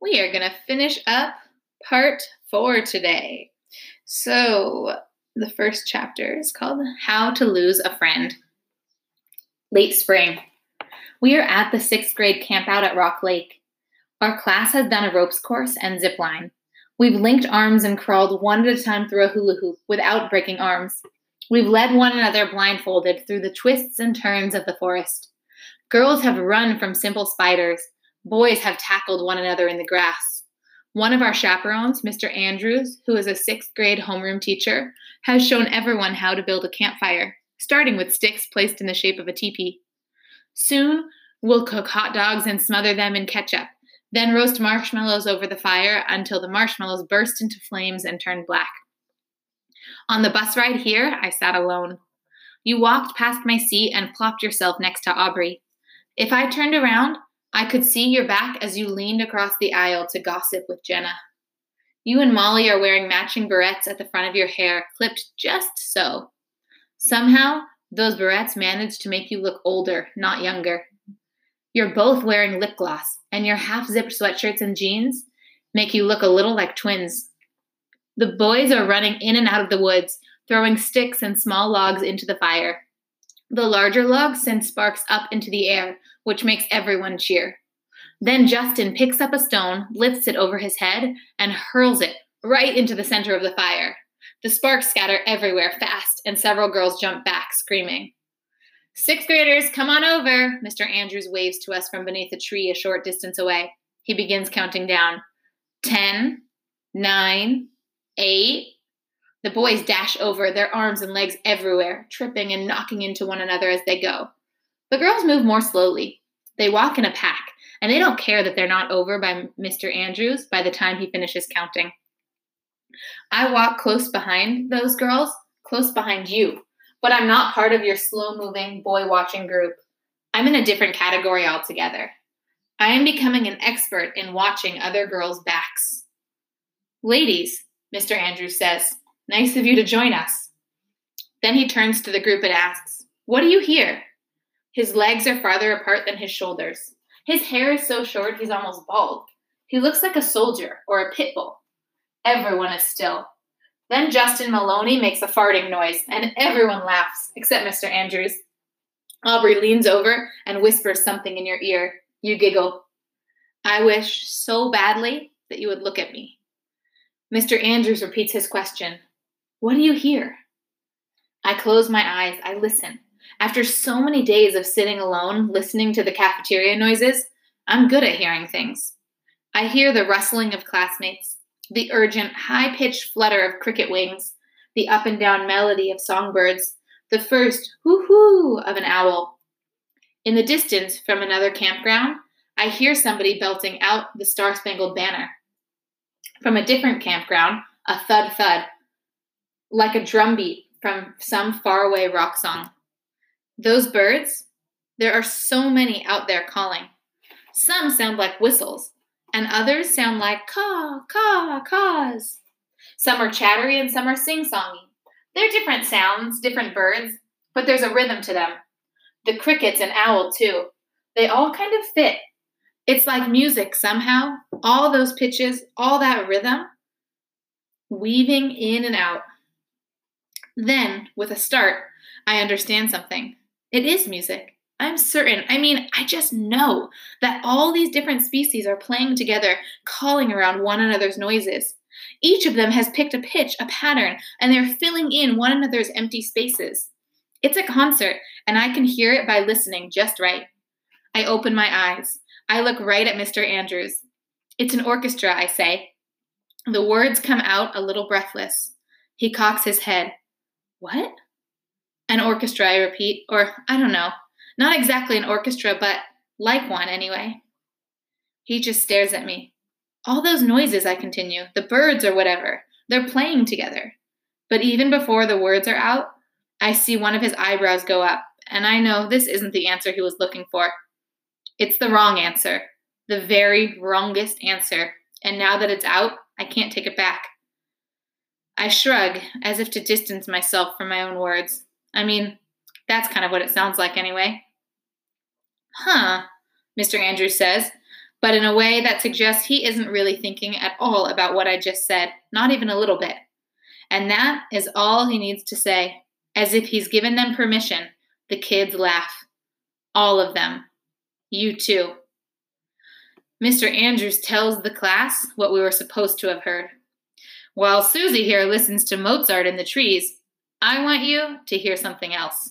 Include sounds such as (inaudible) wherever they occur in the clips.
we are going to finish up part four today. So, the first chapter is called How to Lose a Friend. Late spring. We are at the sixth grade campout at Rock Lake. Our class has done a ropes course and zip line. We've linked arms and crawled one at a time through a hula hoop without breaking arms. We've led one another blindfolded through the twists and turns of the forest. Girls have run from simple spiders. Boys have tackled one another in the grass. One of our chaperones, Mr. Andrews, who is a sixth grade homeroom teacher, has shown everyone how to build a campfire, starting with sticks placed in the shape of a teepee. Soon, we'll cook hot dogs and smother them in ketchup, then roast marshmallows over the fire until the marshmallows burst into flames and turn black. On the bus ride here, I sat alone. You walked past my seat and plopped yourself next to Aubrey. If I turned around, I could see your back as you leaned across the aisle to gossip with Jenna. You and Molly are wearing matching barrettes at the front of your hair, clipped just so. Somehow, those barrettes manage to make you look older, not younger. You're both wearing lip gloss, and your half zipped sweatshirts and jeans make you look a little like twins. The boys are running in and out of the woods, throwing sticks and small logs into the fire. The larger logs send sparks up into the air, which makes everyone cheer. Then Justin picks up a stone, lifts it over his head, and hurls it right into the center of the fire. The sparks scatter everywhere fast, and several girls jump back, screaming. Sixth graders, come on over. Mr. Andrews waves to us from beneath a tree a short distance away. He begins counting down. Ten, nine, eight. The boys dash over, their arms and legs everywhere, tripping and knocking into one another as they go. The girls move more slowly. They walk in a pack, and they don't care that they're not over by Mr. Andrews by the time he finishes counting. I walk close behind those girls, close behind you, but I'm not part of your slow moving, boy watching group. I'm in a different category altogether. I am becoming an expert in watching other girls' backs. Ladies, Mr. Andrews says, nice of you to join us. Then he turns to the group and asks, What do you hear? His legs are farther apart than his shoulders. His hair is so short he's almost bald. He looks like a soldier or a pit bull. Everyone is still. Then Justin Maloney makes a farting noise, and everyone laughs, except Mr. Andrews. Aubrey leans over and whispers something in your ear. You giggle. I wish so badly that you would look at me. Mr. Andrews repeats his question What do you hear? I close my eyes. I listen. After so many days of sitting alone, listening to the cafeteria noises, I'm good at hearing things. I hear the rustling of classmates, the urgent, high pitched flutter of cricket wings, the up and down melody of songbirds, the first hoo hoo of an owl. In the distance, from another campground, I hear somebody belting out the Star Spangled Banner. From a different campground, a thud thud, like a drumbeat from some faraway rock song. Those birds, there are so many out there calling. Some sound like whistles, and others sound like caw, caw, caws. Some are chattery and some are sing songy. They're different sounds, different birds, but there's a rhythm to them. The crickets and owl, too. They all kind of fit. It's like music somehow, all those pitches, all that rhythm, weaving in and out. Then, with a start, I understand something. It is music. I'm certain, I mean, I just know that all these different species are playing together, calling around one another's noises. Each of them has picked a pitch, a pattern, and they're filling in one another's empty spaces. It's a concert, and I can hear it by listening just right. I open my eyes. I look right at Mr. Andrews. It's an orchestra, I say. The words come out a little breathless. He cocks his head. What? An orchestra, I repeat, or I don't know. Not exactly an orchestra, but like one anyway. He just stares at me. All those noises, I continue, the birds or whatever, they're playing together. But even before the words are out, I see one of his eyebrows go up, and I know this isn't the answer he was looking for. It's the wrong answer, the very wrongest answer, and now that it's out, I can't take it back. I shrug, as if to distance myself from my own words. I mean, that's kind of what it sounds like anyway. Huh, Mr. Andrews says, but in a way that suggests he isn't really thinking at all about what I just said, not even a little bit. And that is all he needs to say. As if he's given them permission, the kids laugh. All of them. You too. Mr. Andrews tells the class what we were supposed to have heard. While Suzy here listens to Mozart in the trees, I want you to hear something else.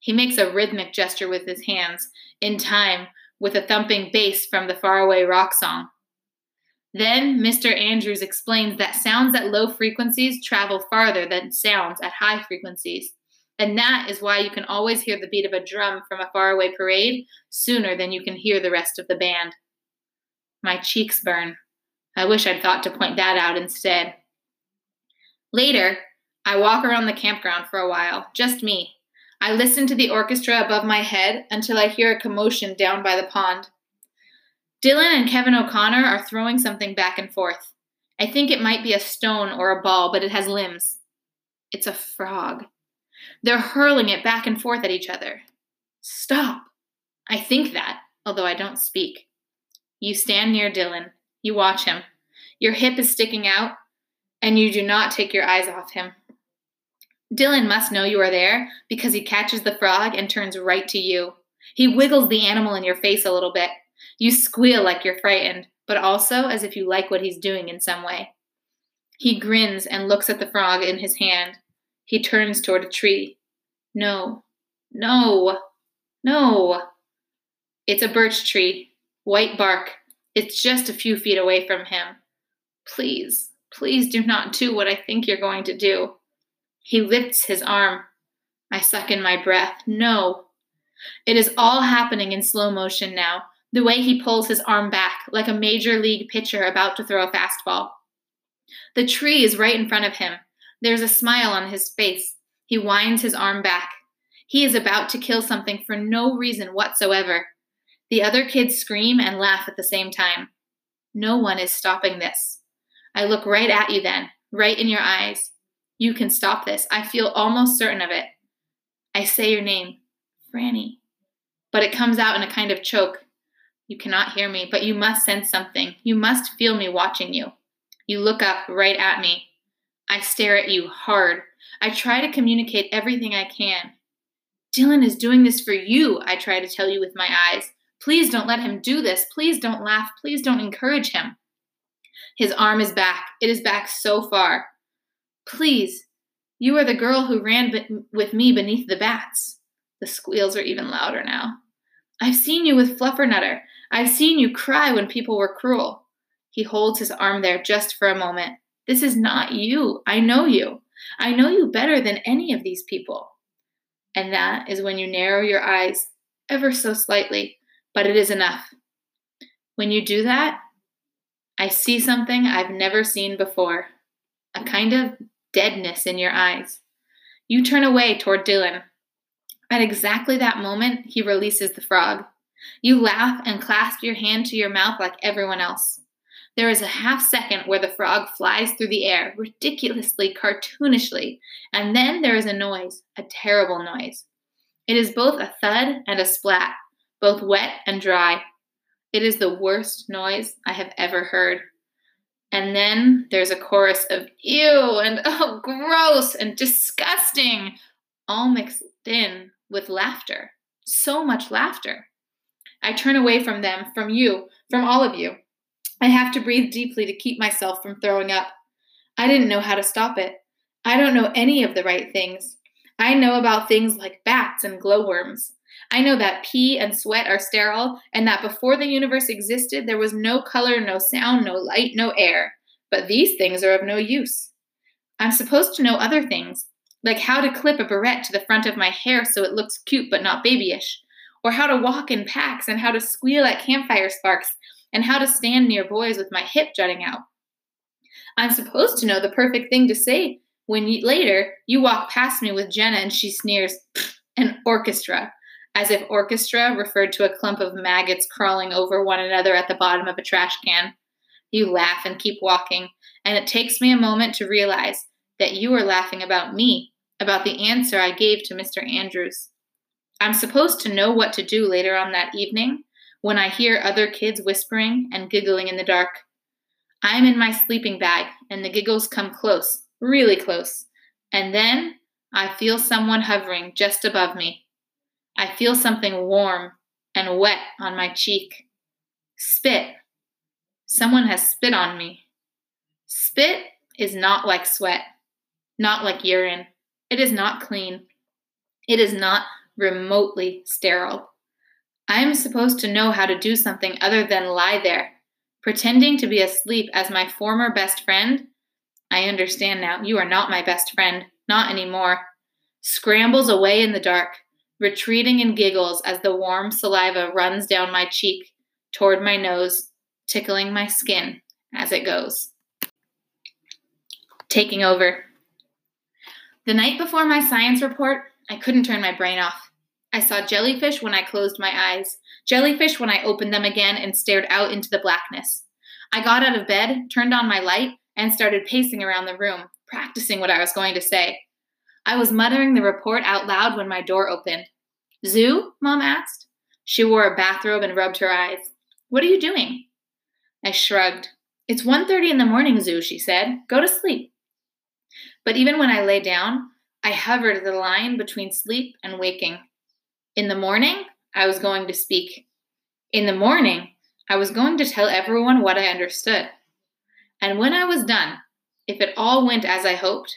He makes a rhythmic gesture with his hands, in time with a thumping bass from the faraway rock song. Then Mr. Andrews explains that sounds at low frequencies travel farther than sounds at high frequencies. And that is why you can always hear the beat of a drum from a faraway parade sooner than you can hear the rest of the band. My cheeks burn. I wish I'd thought to point that out instead. Later, I walk around the campground for a while, just me. I listen to the orchestra above my head until I hear a commotion down by the pond. Dylan and Kevin O'Connor are throwing something back and forth. I think it might be a stone or a ball, but it has limbs. It's a frog. They're hurling it back and forth at each other. Stop. I think that, although I don't speak. You stand near Dylan. You watch him. Your hip is sticking out, and you do not take your eyes off him. Dylan must know you are there because he catches the frog and turns right to you. He wiggles the animal in your face a little bit. You squeal like you're frightened, but also as if you like what he's doing in some way. He grins and looks at the frog in his hand. He turns toward a tree. No, no, no. It's a birch tree, white bark. It's just a few feet away from him. Please, please do not do what I think you're going to do. He lifts his arm. I suck in my breath. No. It is all happening in slow motion now the way he pulls his arm back, like a major league pitcher about to throw a fastball. The tree is right in front of him. There's a smile on his face. He winds his arm back. He is about to kill something for no reason whatsoever. The other kids scream and laugh at the same time. No one is stopping this. I look right at you then, right in your eyes. You can stop this. I feel almost certain of it. I say your name, Franny. But it comes out in a kind of choke. You cannot hear me, but you must sense something. You must feel me watching you. You look up right at me. I stare at you hard. I try to communicate everything I can. Dylan is doing this for you, I try to tell you with my eyes. Please don't let him do this. Please don't laugh. Please don't encourage him. His arm is back. It is back so far. Please, you are the girl who ran be- with me beneath the bats. The squeals are even louder now. I've seen you with Fluffernutter. I've seen you cry when people were cruel. He holds his arm there just for a moment. This is not you. I know you. I know you better than any of these people. And that is when you narrow your eyes ever so slightly, but it is enough. When you do that, I see something I've never seen before a kind of deadness in your eyes. You turn away toward Dylan. At exactly that moment, he releases the frog. You laugh and clasp your hand to your mouth like everyone else. There is a half second where the frog flies through the air, ridiculously, cartoonishly, and then there is a noise, a terrible noise. It is both a thud and a splat, both wet and dry. It is the worst noise I have ever heard. And then there's a chorus of ew and (laughs) oh, gross and disgusting, all mixed in with laughter. So much laughter. I turn away from them, from you, from all of you. I have to breathe deeply to keep myself from throwing up. I didn't know how to stop it. I don't know any of the right things. I know about things like bats and glowworms. I know that pee and sweat are sterile, and that before the universe existed, there was no color, no sound, no light, no air. But these things are of no use. I'm supposed to know other things, like how to clip a barrette to the front of my hair so it looks cute but not babyish, or how to walk in packs, and how to squeal at campfire sparks, and how to stand near boys with my hip jutting out. I'm supposed to know the perfect thing to say when you, later you walk past me with Jenna and she sneers, an orchestra as if orchestra mm-hmm. referred to a clump of maggots crawling over one another at the bottom of a trash can. You laugh and keep walking, and it takes me a moment to realize that you are laughing about me, about the answer I gave to Mr. Andrews. I'm supposed to know what to do later on that evening when I hear other kids whispering and giggling in the dark. I'm in my sleeping bag, and the giggles come close, really close, and then I feel someone hovering just above me. I feel something warm and wet on my cheek. Spit. Someone has spit on me. Spit is not like sweat, not like urine. It is not clean. It is not remotely sterile. I am supposed to know how to do something other than lie there, pretending to be asleep as my former best friend. I understand now. You are not my best friend, not anymore. Scrambles away in the dark, retreating in giggles as the warm saliva runs down my cheek toward my nose, tickling my skin as it goes. Taking over. The night before my science report, I couldn't turn my brain off. I saw jellyfish when I closed my eyes, jellyfish when I opened them again and stared out into the blackness. I got out of bed, turned on my light, and started pacing around the room, practicing what I was going to say. I was muttering the report out loud when my door opened. Zu? Mom asked. She wore a bathrobe and rubbed her eyes. What are you doing? I shrugged. It's 1:30 in the morning, Zu, she said. Go to sleep. But even when I lay down, I hovered the line between sleep and waking. In the morning, I was going to speak. In the morning, I was going to tell everyone what I understood. And when I was done, if it all went as I hoped,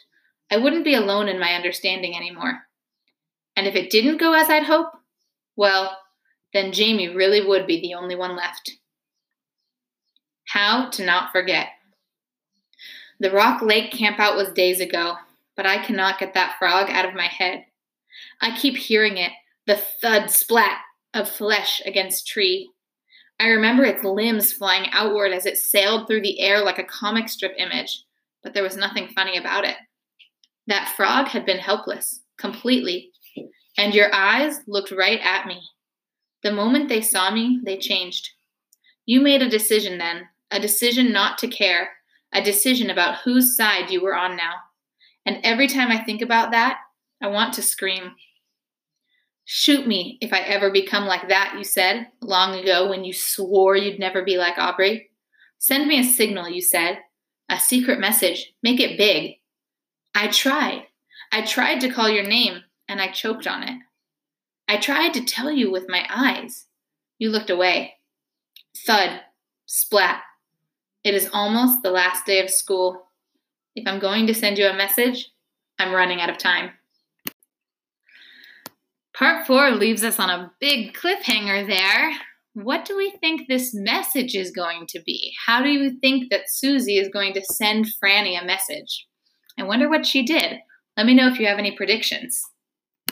I wouldn't be alone in my understanding anymore. And if it didn't go as I'd hope, well, then Jamie really would be the only one left. How to not forget. The Rock Lake campout was days ago, but I cannot get that frog out of my head. I keep hearing it the thud splat of flesh against tree. I remember its limbs flying outward as it sailed through the air like a comic strip image, but there was nothing funny about it. That frog had been helpless, completely, and your eyes looked right at me. The moment they saw me, they changed. You made a decision then, a decision not to care, a decision about whose side you were on now. And every time I think about that, I want to scream. Shoot me if I ever become like that, you said long ago when you swore you'd never be like Aubrey. Send me a signal, you said. A secret message. Make it big. I tried. I tried to call your name, and I choked on it. I tried to tell you with my eyes. You looked away. Thud. Splat. It is almost the last day of school. If I'm going to send you a message, I'm running out of time. Part four leaves us on a big cliffhanger there. What do we think this message is going to be? How do you think that Suzy is going to send Franny a message? I wonder what she did. Let me know if you have any predictions.